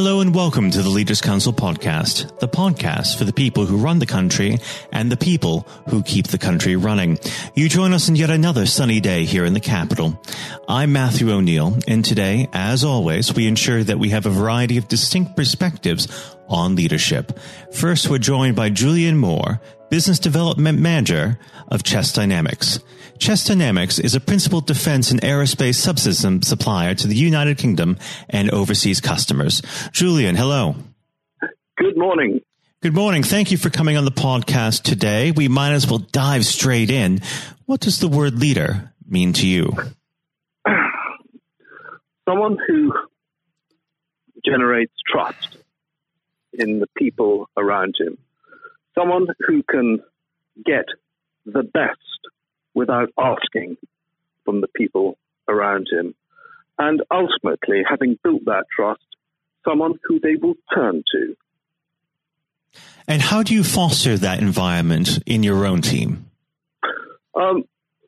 Hello and welcome to the Leaders Council podcast, the podcast for the people who run the country and the people who keep the country running. You join us in yet another sunny day here in the capital. I'm Matthew O'Neill, and today, as always, we ensure that we have a variety of distinct perspectives on leadership. First, we're joined by Julian Moir, Business Development Manager of Chess Dynamics. Chess Dynamics is a principal defense and aerospace subsystem supplier to the United Kingdom and overseas customers. Julian, hello. Good morning. Good morning. Thank you for coming on the podcast today. We might as well dive straight in. What does the word leader mean to you? Someone who generates trust in the people around him. Someone who can get the best without asking from the people around him. And ultimately, having built that trust, someone who they will turn to. And how do you foster that environment in your own team? Um,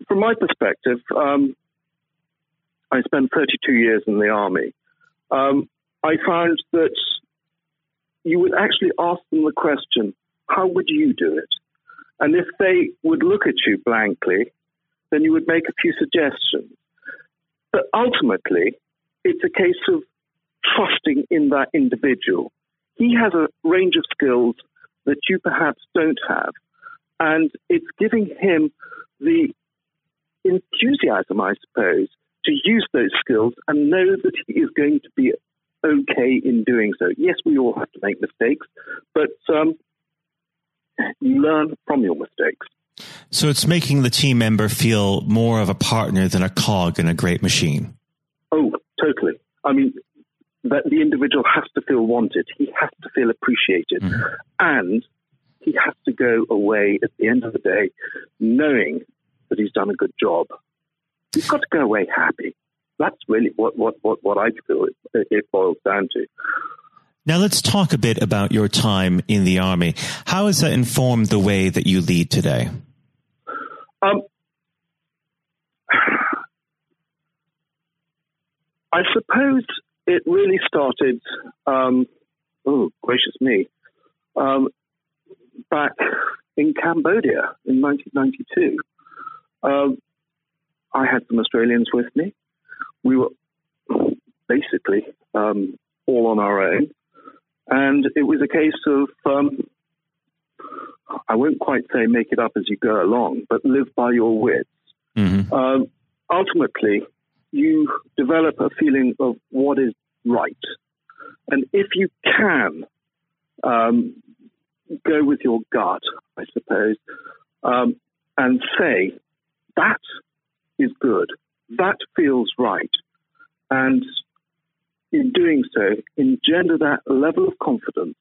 from my perspective, um, I spent 32 years in the army. Um, I found that you would actually ask them the question, how would you do it? And if they would look at you blankly, then you would make a few suggestions. But ultimately, it's a case of trusting in that individual. He has a range of skills that you perhaps don't have. And it's giving him the enthusiasm, I suppose, to use those skills and know that he is going to be okay in doing so. Yes, we all have to make mistakes, but um, you learn from your mistakes. So it's making the team member feel more of a partner than a cog in a great machine. Oh, totally. I mean, that the individual has to feel wanted. He has to feel appreciated, mm-hmm. and he has to go away at the end of the day knowing that he's done a good job. He's got to go away happy. That's really what what what, what I feel it, it boils down to. Now let's talk a bit about your time in the army. How has that informed the way that you lead today? Um, I suppose it really started. Um, oh, gracious me! Um, back in Cambodia in 1992, um, I had some Australians with me. We were basically um, all on our own. And it was a case of, um, I won't quite say make it up as you go along, but live by your wits. Mm-hmm. Um, ultimately, you develop a feeling of what is right. And if you can um, go with your gut, I suppose, um, and say, that is good, that feels right, and in doing so, engender that level of confidence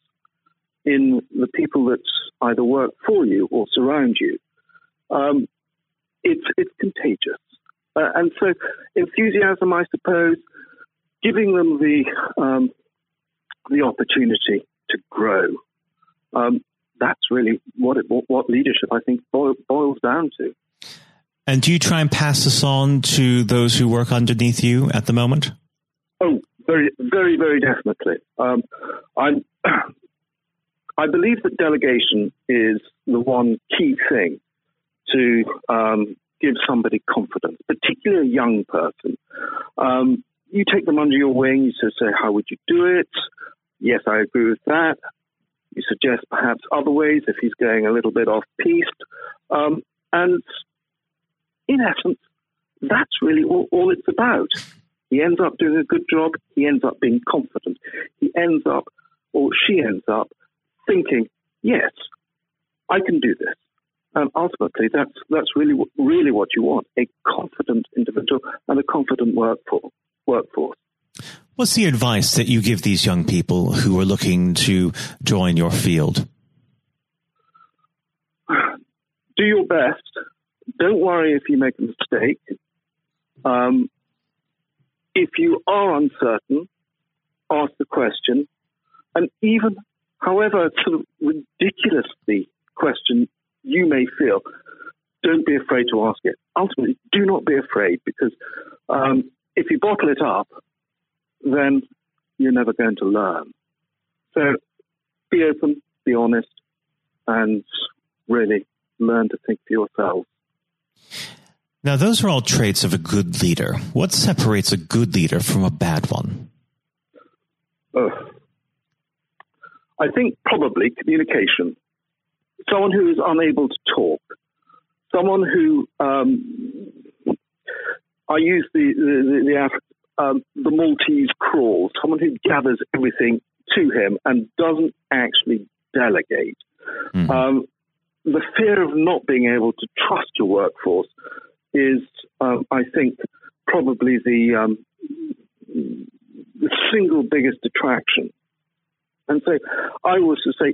in the people that either work for you or surround you. Um, it's it's contagious, uh, and so enthusiasm, I suppose, giving them the um, the opportunity to grow. Um, that's really what it, what leadership I think boils down to. And do you try and pass this on to those who work underneath you at the moment? Very, very, very definitely. Um, I'm, I believe that delegation is the one key thing to um, give somebody confidence, particularly a young person. Um, you take them under your wing, you say, How would you do it? Yes, I agree with that. You suggest perhaps other ways if he's going a little bit off piste. Um, and in essence, that's really all, all it's about. He ends up doing a good job. He ends up being confident. He ends up, or she ends up, thinking, yes, I can do this. And ultimately, that's, that's really, really what you want a confident individual and a confident workforce. workforce. What's the advice that you give these young people who are looking to join your field? Do your best. Don't worry if you make a mistake. Um, if you are uncertain, ask the question. And even however sort of ridiculously question you may feel, don't be afraid to ask it. Ultimately, do not be afraid because um, if you bottle it up, then you're never going to learn. So be open, be honest, and really learn to think for yourselves. Now, those are all traits of a good leader. What separates a good leader from a bad one? Uh, I think probably communication. Someone who is unable to talk. Someone who um, I use the the, the, um, the Maltese crawl. Someone who gathers everything to him and doesn't actually delegate. Mm-hmm. Um, the fear of not being able to trust your workforce is, um, I think, probably the um, the single biggest attraction. And so, I to say,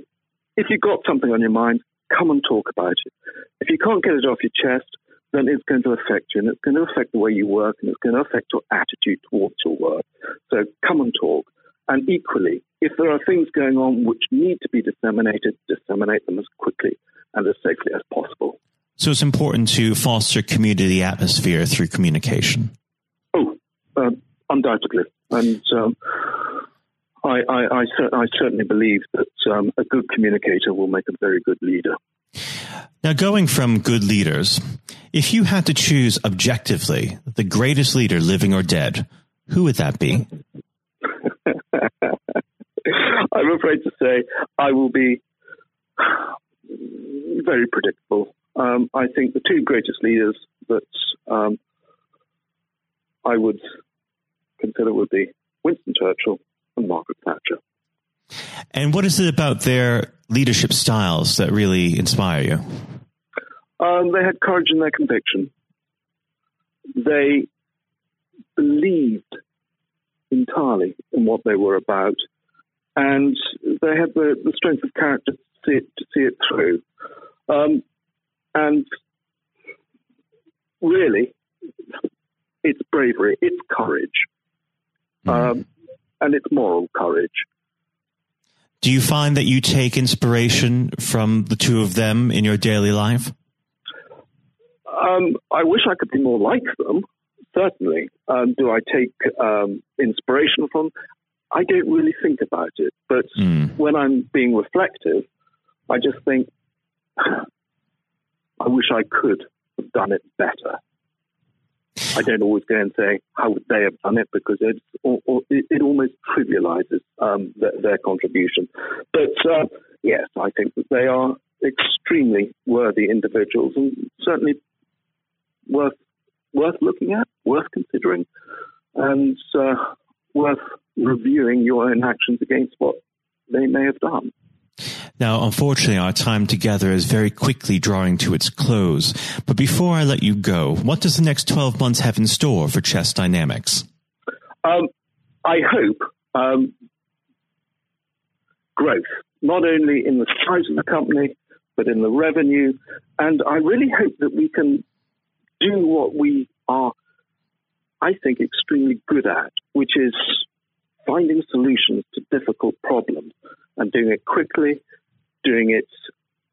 if you've got something on your mind, come and talk about it. If you can't get it off your chest, then it's going to affect you, and it's going to affect the way you work, and it's going to affect your attitude towards your work. So, come and talk. And equally, if there are things going on which need to be disseminated, disseminate them as quickly and as safely as possible. So it's important to foster community atmosphere through communication. Oh, uh, undoubtedly, and um, I, I, I, I, certainly believe that um, a good communicator will make a very good leader. Now, going from good leaders, if you had to choose objectively the greatest leader, living or dead, who would that be? I'm afraid to say I will be very predictable. Um, I think the two greatest leaders that um, I would consider would be Winston Churchill and Margaret Thatcher. And what is it about their leadership styles that really inspire you? Um, they had courage in their conviction. They believed entirely in what they were about, and they had the, the strength of character to see it, to see it through. Um, and really, it's bravery, it's courage, mm. um, and it's moral courage. Do you find that you take inspiration from the two of them in your daily life? Um, I wish I could be more like them. Certainly. Um, do I take um, inspiration from? I don't really think about it, but mm. when I'm being reflective, I just think I wish I could have done it better. I don't always go and say how would they have done it because it it almost trivializes um, their, their, contribution. But uh, yes, I think that they are extremely worthy individuals and certainly worth worth looking at, worth considering, and uh, worth reviewing your own actions against what they may have done. Now, unfortunately, our time together is very quickly drawing to its close. But before I let you go, what does the next 12 months have in store for Chess Dynamics? Um, I hope um, growth, not only in the size of the company, but in the revenue. And I really hope that we can do what we are, I think, extremely good at, which is finding solutions to difficult problems and doing it quickly, doing it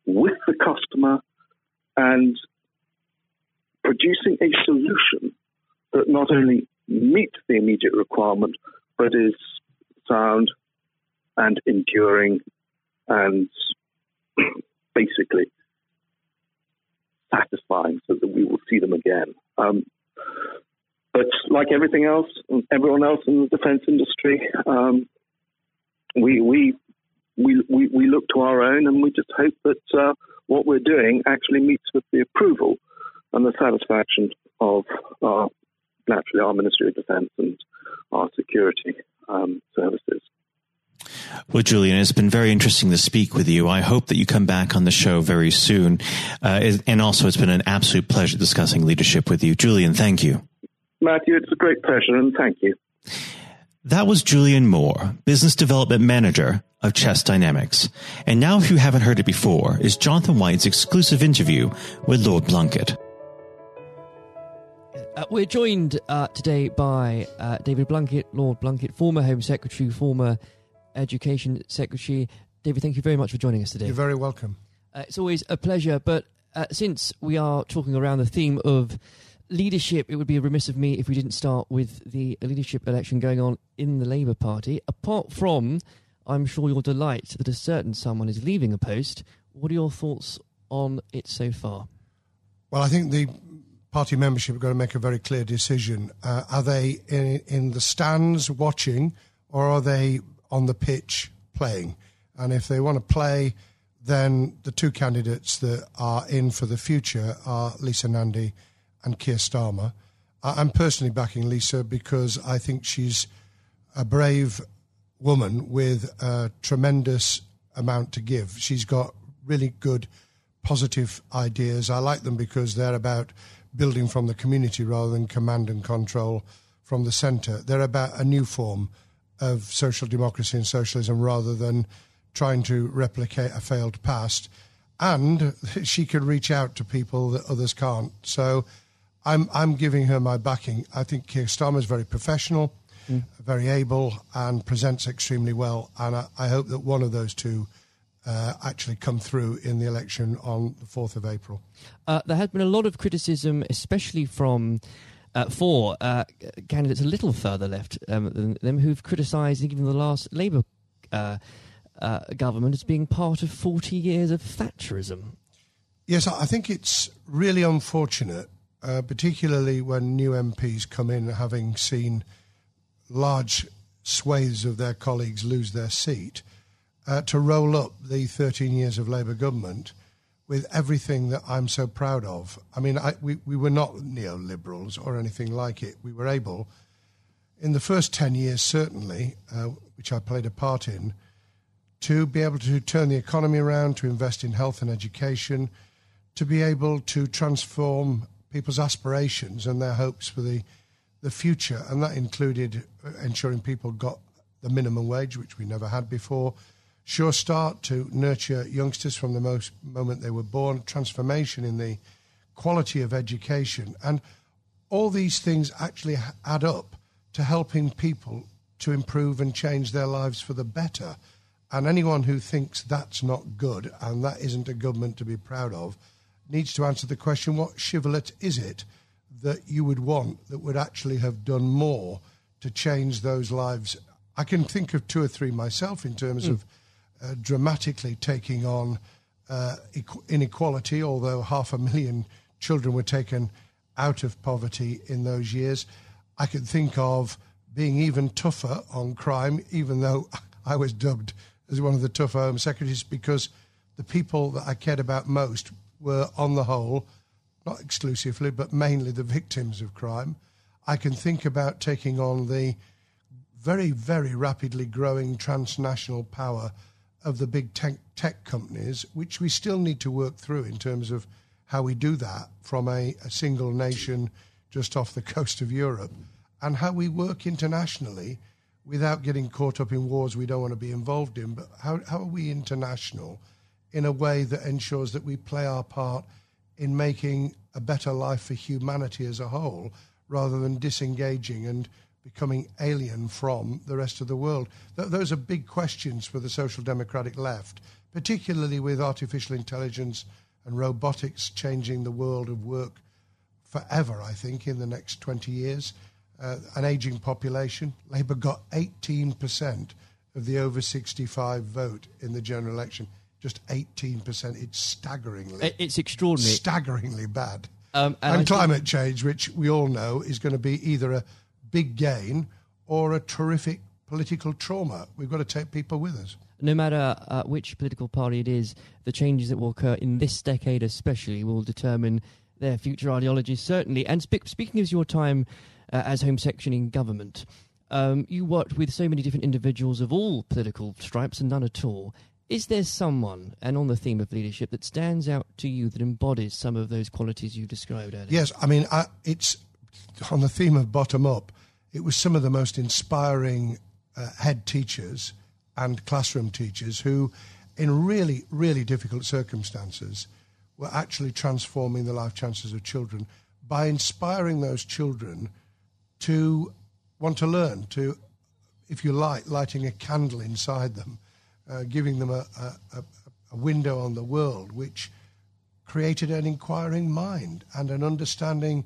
with the customer, and producing a solution that not only meets the immediate requirement, but is sound and enduring and basically satisfying so that we will see them again. Um, but like everything else, everyone else in the defense industry, um, we, we we, we, we look to our own and we just hope that uh, what we're doing actually meets with the approval and the satisfaction of our, naturally our Ministry of Defence and our security um, services. Well, Julian, it's been very interesting to speak with you. I hope that you come back on the show very soon. Uh, and also, it's been an absolute pleasure discussing leadership with you. Julian, thank you. Matthew, it's a great pleasure, and thank you. That was Julian Moir, Business Development Manager of Chess Dynamics. And now, if you haven't heard it before, is Jonathan White's exclusive interview with Lord Blunkett. Uh, we're joined uh, today by uh, David Blunkett, Lord Blunkett, former Home Secretary, former Education Secretary. David, thank you very much for joining us today. You're very welcome. Uh, it's always a pleasure, but uh, since we are talking around the theme of leadership, it would be a remiss of me if we didn't start with the leadership election going on in the Labour Party. Apart from I'm sure you'll delight that a certain someone is leaving a post. What are your thoughts on it so far? Well, I think the party membership are going to make a very clear decision. Uh, are they in, in the stands watching, or are they on the pitch playing? And if they want to play, then the two candidates that are in for the future are Lisa Nandy and Keir Starmer. I'm personally backing Lisa because I think she's a brave woman with a tremendous amount to give. She's got really good, positive ideas. I like them because they're about building from the community rather than command and control from the centre. They're about a new form of social democracy and socialism rather than trying to replicate a failed past. And she can reach out to people that others can't. So I'm, I'm giving her my backing. I think Keir Starmer is very professional, mm. very able, and presents extremely well. And I, I hope that one of those two uh, actually come through in the election on the 4th of April. Uh, there has been a lot of criticism, especially from uh, four uh, candidates a little further left um, than them who've criticised even the last Labour uh, uh, government as being part of 40 years of Thatcherism. Yes, I think it's really unfortunate, particularly when new MPs come in having seen large swathes of their colleagues lose their seat uh, to roll up the 13 years of Labour government with everything that I'm so proud of. I mean, I, we, we were not neoliberals or anything like it. We were able, in the first 10 years, certainly, uh, which I played a part in, to be able to turn the economy around, to invest in health and education, to be able to transform people's aspirations and their hopes for the, the future. And that included ensuring people got the minimum wage, which we never had before, Sure Start to nurture youngsters from the most moment they were born, transformation in the quality of education. And all these things actually add up to helping people to improve and change their lives for the better. And anyone who thinks that's not good and that isn't a government to be proud of needs to answer the question what shibboleth is it that you would want that would actually have done more to change those lives? I can think of two or three myself in terms mm. of uh, dramatically taking on uh, inequality, although half a million children were taken out of poverty in those years. I could think of being even tougher on crime, even though I was dubbed as one of the tougher Home Secretaries, because the people that I cared about most were, on the whole, not exclusively, but mainly the victims of crime. I can think about taking on the very, very rapidly growing transnational power of the big tech, tech companies, which we still need to work through in terms of how we do that from a, a single nation just off the coast of Europe, and how we work internationally without getting caught up in wars we don't want to be involved in. But how, how are we international in a way that ensures that we play our part in making a better life for humanity as a whole rather than disengaging and becoming alien from the rest of the world? Th- those are big questions for the social democratic left, particularly with artificial intelligence and robotics changing the world of work forever, I think, in the next 20 years. Uh, an aging population. Labour got 18% of the over 65 vote in the general election. Just 18%. It's staggeringly. It's extraordinary. Staggeringly bad. Um, and, and climate think... change, which we all know is going to be either a big gain or a terrific political trauma. We've got to take people with us. No matter uh, which political party it is, the changes that will occur in this decade, especially, will determine their future ideologies, certainly. And spe- speaking of your time uh, as Home Section in government, um, you worked with so many different individuals of all political stripes and none at all. Is there someone, and on the theme of leadership, that stands out to you that embodies some of those qualities you described earlier? Yes, I mean, I, it's on the theme of bottom up it was some of the most inspiring uh, head teachers and classroom teachers who, in really, really difficult circumstances, were actually transforming the life chances of children by inspiring those children to want to learn, to, if you like, lighting a candle inside them, uh, giving them a, a, a window on the world, which created an inquiring mind and an understanding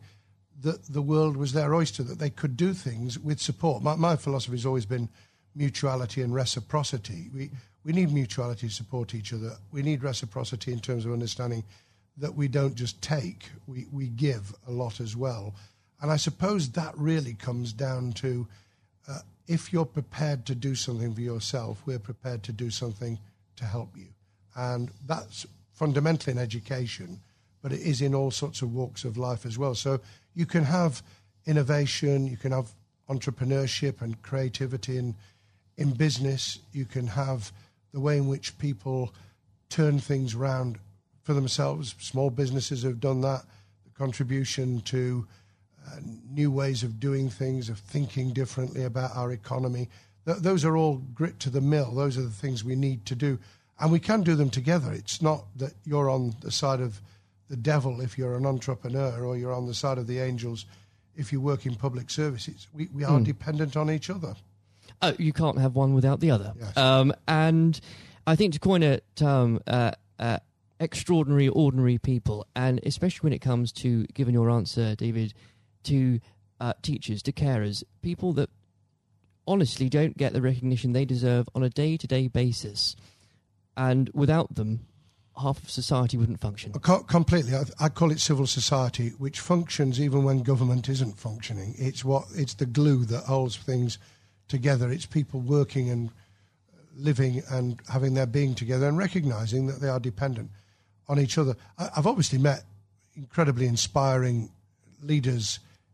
that the world was their oyster, that they could do things with support. My, my philosophy has always been mutuality and reciprocity. We we need mutuality to support each other. We need reciprocity in terms of understanding that we don't just take, we, we give a lot as well. And I suppose that really comes down to uh, if you're prepared to do something for yourself, we're prepared to do something to help you. And that's fundamentally in education, but it is in all sorts of walks of life as well. So you can have innovation, you can have entrepreneurship and creativity in, in business, you can have the way in which people turn things around for themselves. Small businesses have done that. The contribution to uh, new ways of doing things, of thinking differently about our economy. Th- those are all grit to the mill. Those are the things we need to do. And we can do them together. It's not that you're on the side of the devil if you're an entrepreneur or you're on the side of the angels if you work in public services. We, we are mm. dependent on each other. Oh, you can't have one without the other. Yes. Um, and I think to coin a term, uh, uh, extraordinary, ordinary people, and especially when it comes to giving your answer, David, to uh, teachers, to carers, people that honestly don't get the recognition they deserve on a day to day basis. And without them, half of society wouldn't function. completely. I, I, call it civil society, which functions even when government isn't functioning. It's what it's the glue that holds things together. It's people working and living and having their being together and recognizing that they are dependent on each other. I, I've obviously met incredibly inspiring leaders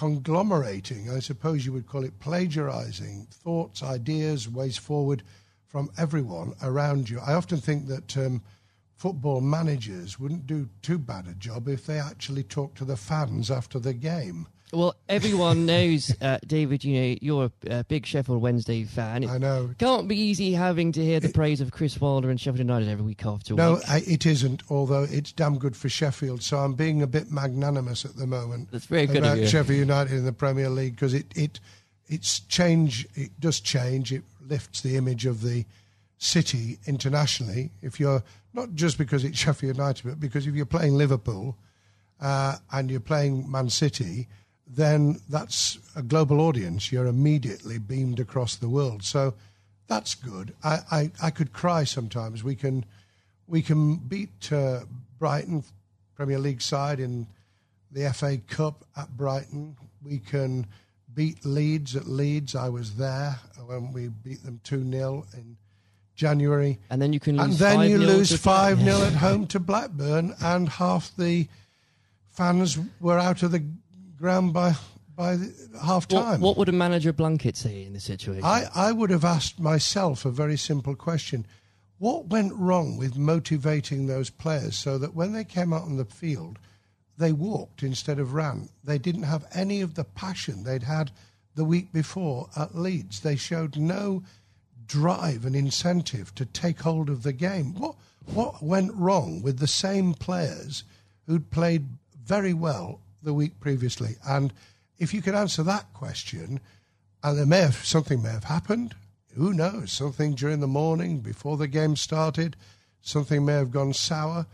conglomerating, I suppose you would call it plagiarizing thoughts, ideas, ways forward from everyone around you. I often think that um, football managers wouldn't do too bad a job if they actually talked to the fans after the game. Well, everyone knows, uh, David. You know you're a, big Sheffield Wednesday fan. It I know. Can't be easy having to hear the it, praise of Chris Wilder and Sheffield United every week after no, week. No, it isn't. Although it's damn good for Sheffield, so I'm being a bit magnanimous at the moment. That's very good about Sheffield United in the Premier League because it it it's change. It does change. It lifts the image of the city internationally. If you're not just because it's Sheffield United, but because if you're playing Liverpool uh, and you're playing Man City then that's a global audience. You're immediately beamed across the world. So that's good. I, I, I could cry sometimes. We can we can beat uh, Brighton Premier League side in the FA Cup at Brighton. We can beat Leeds at Leeds. I was there when we beat them 2 0 in January. And then you can And then you lose 5 0 at home to Blackburn, and half the fans were out of the ground by by half time. What, what, would a manager Blunkett say in this situation? I, I would have asked myself a very simple question: What went wrong with motivating those players so that when they came out on the field, they walked instead of ran? They didn't have any of the passion they'd had the week before at Leeds. They showed no drive and incentive to take hold of the game. What what went wrong with the same players who'd played very well the week previously? And if you could answer that question, and there may have something may have happened. Who knows? Something during the morning before the game started, something may have gone sour.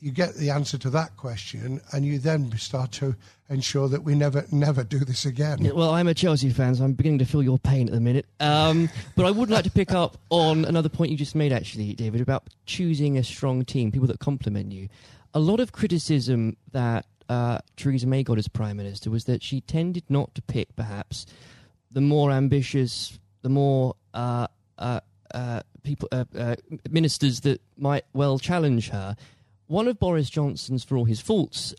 You get the answer to that question, and you then start to ensure that we never, never do this again. Yeah, well, I'm a Chelsea fan, so I'm beginning to feel your pain at the minute. Um, but I would like to pick up on another point you just made, actually, David, about choosing a strong team, people that complement you. A lot of criticism that uh, Theresa May got as Prime Minister was that she tended not to pick, perhaps, the more ambitious, the more uh, uh, uh people, uh, uh, ministers that might well challenge her. One of Boris Johnson's, for all his faults,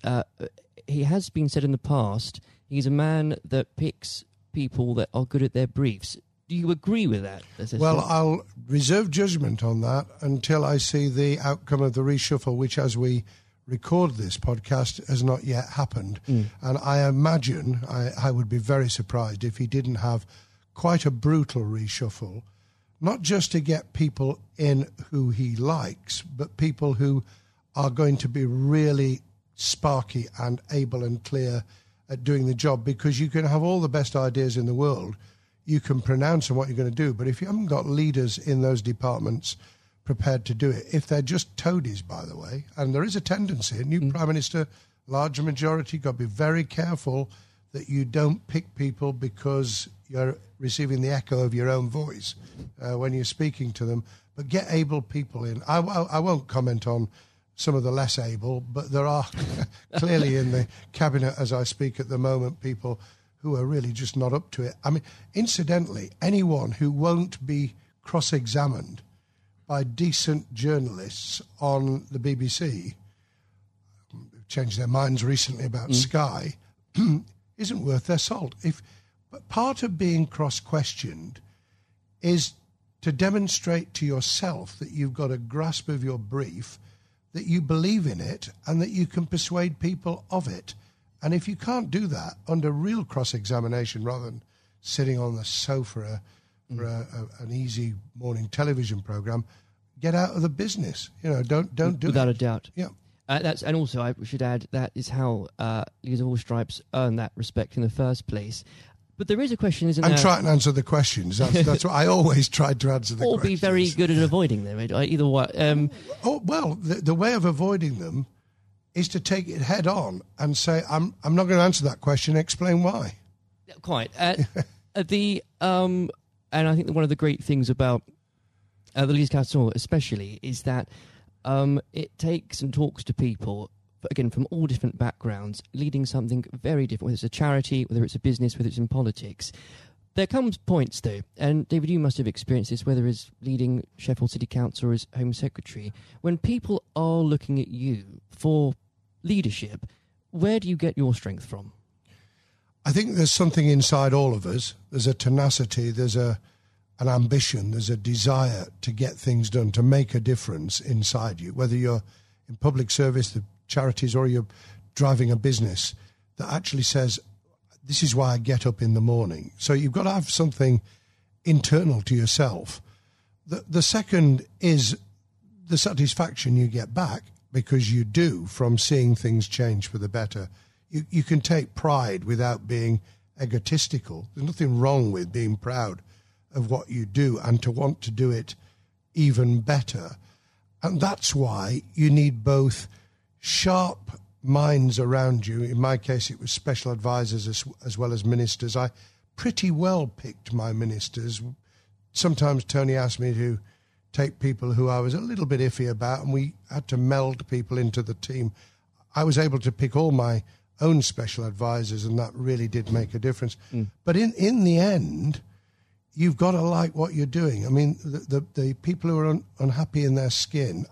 he has been said in the past, he's a man that picks people that are good at their briefs. Do you agree with that? Well, I'll reserve judgment on that until I see the outcome of the reshuffle, which, as we record this podcast, has not yet happened. Mm. And I imagine I, I would be very surprised if he didn't have quite a brutal reshuffle, not just to get people in who he likes, but people who are going to be really sparky and able and clear at doing the job because you can have all the best ideas in the world. You can pronounce on what you're going to do, but if you haven't got leaders in those departments prepared to do it, if they're just toadies, by the way, and there is a tendency, a new mm. prime minister, larger majority, got to be very careful that you don't pick people because you're receiving the echo of your own voice uh, when you're speaking to them. But get able people in. I, I, I won't comment on some of the less able, but there are clearly in the cabinet as I speak at the moment people who are really just not up to it. I mean, incidentally, anyone who won't be cross examined by decent journalists on the BBC, changed their minds recently about mm. Sky, isn't worth their salt. If but part of being cross questioned is to demonstrate to yourself that you've got a grasp of your brief that you believe in it and that you can persuade people of it. And if you can't do that under real cross examination rather than sitting on the sofa for a, a, an easy morning television program, get out of the business. You know, don't don't do without it. a doubt. Yeah. Uh, that's and also I should add that is how uh, Leaders of All Stripes earn that respect in the first place. But there is a question, isn't I'm there? I'm trying to answer the questions. That's, that's what I always tried to answer the or questions. be very good at avoiding them. Either way. Um, oh, well, the, the way of avoiding them is to take it head on and say, I'm, I'm not going to answer that question, explain why. Quite. Uh, the um, And I think that one of the great things about uh, the Leaders Council, especially, is that um, it takes and talks to people again from all different backgrounds, leading something very different, whether it's a charity, whether it's a business, whether it's in politics. There comes points though, and David, you must have experienced this, whether as leading Sheffield City Council or as Home Secretary, when people are looking at you for leadership, where do you get your strength from? I think there's something inside all of us. There's a tenacity, there's a an ambition, there's a desire to get things done, to make a difference inside you, whether you're in public service, the charities or you're driving a business that actually says, This is why I get up in the morning. So you've got to have something internal to yourself. The, the second is the satisfaction you get back because you do from seeing things change for the better. You, you can take pride without being egotistical. There's nothing wrong with being proud of what you do and to want to do it even better. And that's why you need both sharp minds around you. In my case, it was special advisors as, as well as ministers. I pretty well picked my ministers. Sometimes Tony asked me to take people who I was a little bit iffy about, and we had to meld people into the team. I was able to pick all my own special advisors, and that really did make a difference. Mm. But in, in the end, you've got to like what you're doing. I mean, the, the, the people who are un, unhappy in their skin,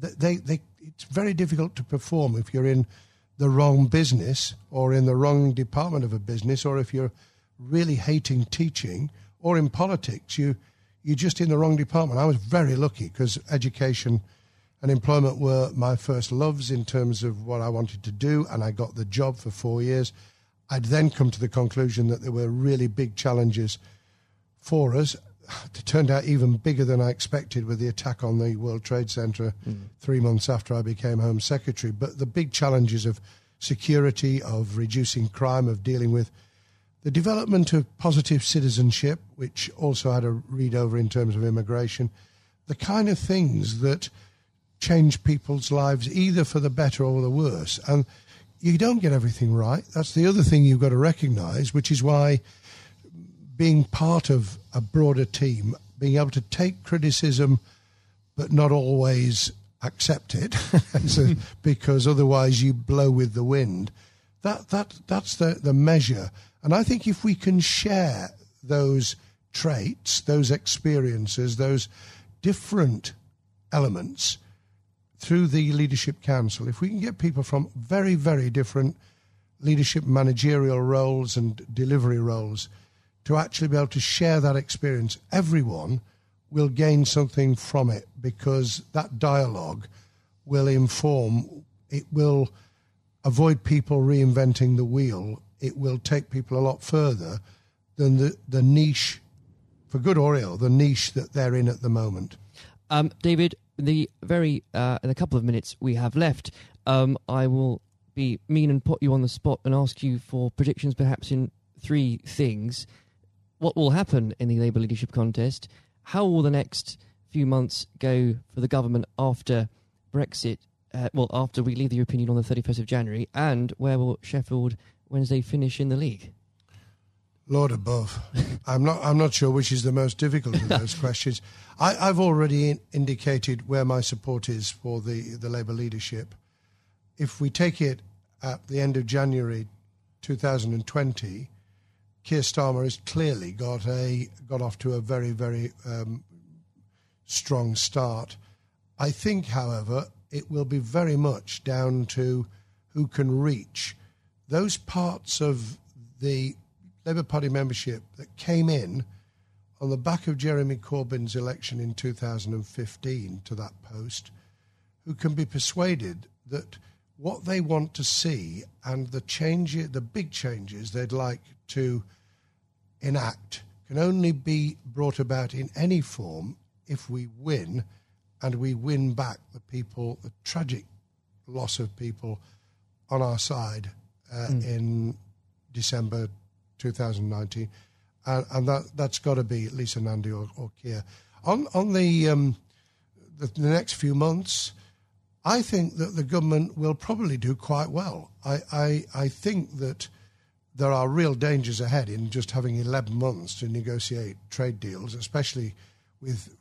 they, they it's very difficult to perform if you're in the wrong business or in the wrong department of a business or if you're really hating teaching or in politics you you're just in the wrong department. I was very lucky because education and employment were my first loves in terms of what I wanted to do, and I got the job for four years. I'd then come to the conclusion that there were really big challenges for us. It turned out even bigger than I expected with the attack on the World Trade Center mm. three months after I became Home Secretary. But the big challenges of security, of reducing crime, of dealing with the development of positive citizenship, which also had a read over in terms of immigration, the kind of things that change people's lives either for the better or the worse. And you don't get everything right. That's the other thing you've got to recognize, which is why being part of a broader team, being able to take criticism but not always accept it so, because otherwise you blow with the wind. That that that's the, the measure. And I think if we can share those traits, those experiences, those different elements, through the Leadership Council, if we can get people from very, very different leadership managerial roles and delivery roles to actually be able to share that experience, everyone will gain something from it because that dialogue will inform, it will avoid people reinventing the wheel, it will take people a lot further than the, the niche, for good or ill, the niche that they're in at the moment. Um, David, the very uh, in a couple of minutes we have left, um, I will be mean and put you on the spot and ask you for predictions, perhaps in three things. What will happen in the Labour leadership contest? How will the next few months go for the government after Brexit? Uh, well, after we leave the European Union on the 31st of January, and where will Sheffield Wednesday finish in the league? Lord above, I'm not. I'm not sure which is the most difficult of those questions. I, have already in, indicated where my support is for the the Labour leadership. If we take it at the end of January 2020, Keir Starmer has clearly got a got off to a very very um, strong start. I think, however, it will be very much down to who can reach those parts of the Labour Party membership that came in on the back of Jeremy Corbyn's election in 2015 to that post, who can be persuaded that what they want to see and the change, the big changes they'd like to enact can only be brought about in any form if we win and we win back the people, the tragic loss of people on our side uh, mm. in December 2019, and, and that that's got to be Lisa Nandy or, or Keir. On on the, um, the the next few months, I think that the government will probably do quite well. I, I, I think that there are real dangers ahead in just having 11 months to negotiate trade deals, especially with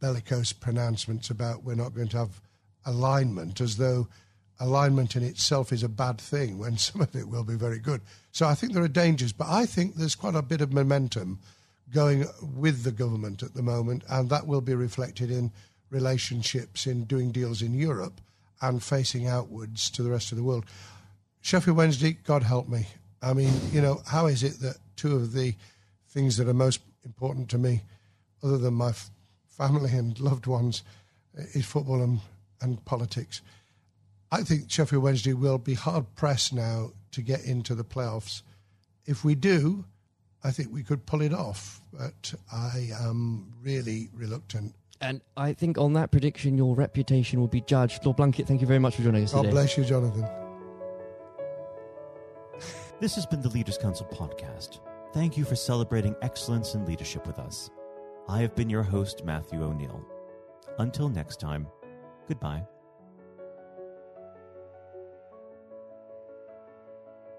bellicose pronouncements about we're not going to have alignment, as though alignment in itself is a bad thing when some of it will be very good. So I think there are dangers, but I think there's quite a bit of momentum going with the government at the moment, and that will be reflected in relationships, in doing deals in Europe, and facing outwards to the rest of the world. Sheffield Wednesday, God help me. I mean, you know, how is it that two of the things that are most important to me, other than my f- family and loved ones, is football and, and politics? I think Sheffield Wednesday will be hard pressed now to get into the playoffs. If we do, I think we could pull it off, but I am really reluctant. And I think on that prediction, your reputation will be judged. Lord Blunkett, thank you very much for joining us God today. God bless you, Jonathan. This has been the Leaders Council podcast. Thank you for celebrating excellence in leadership with us. I have been your host, Matthew O'Neill. Until next time, goodbye.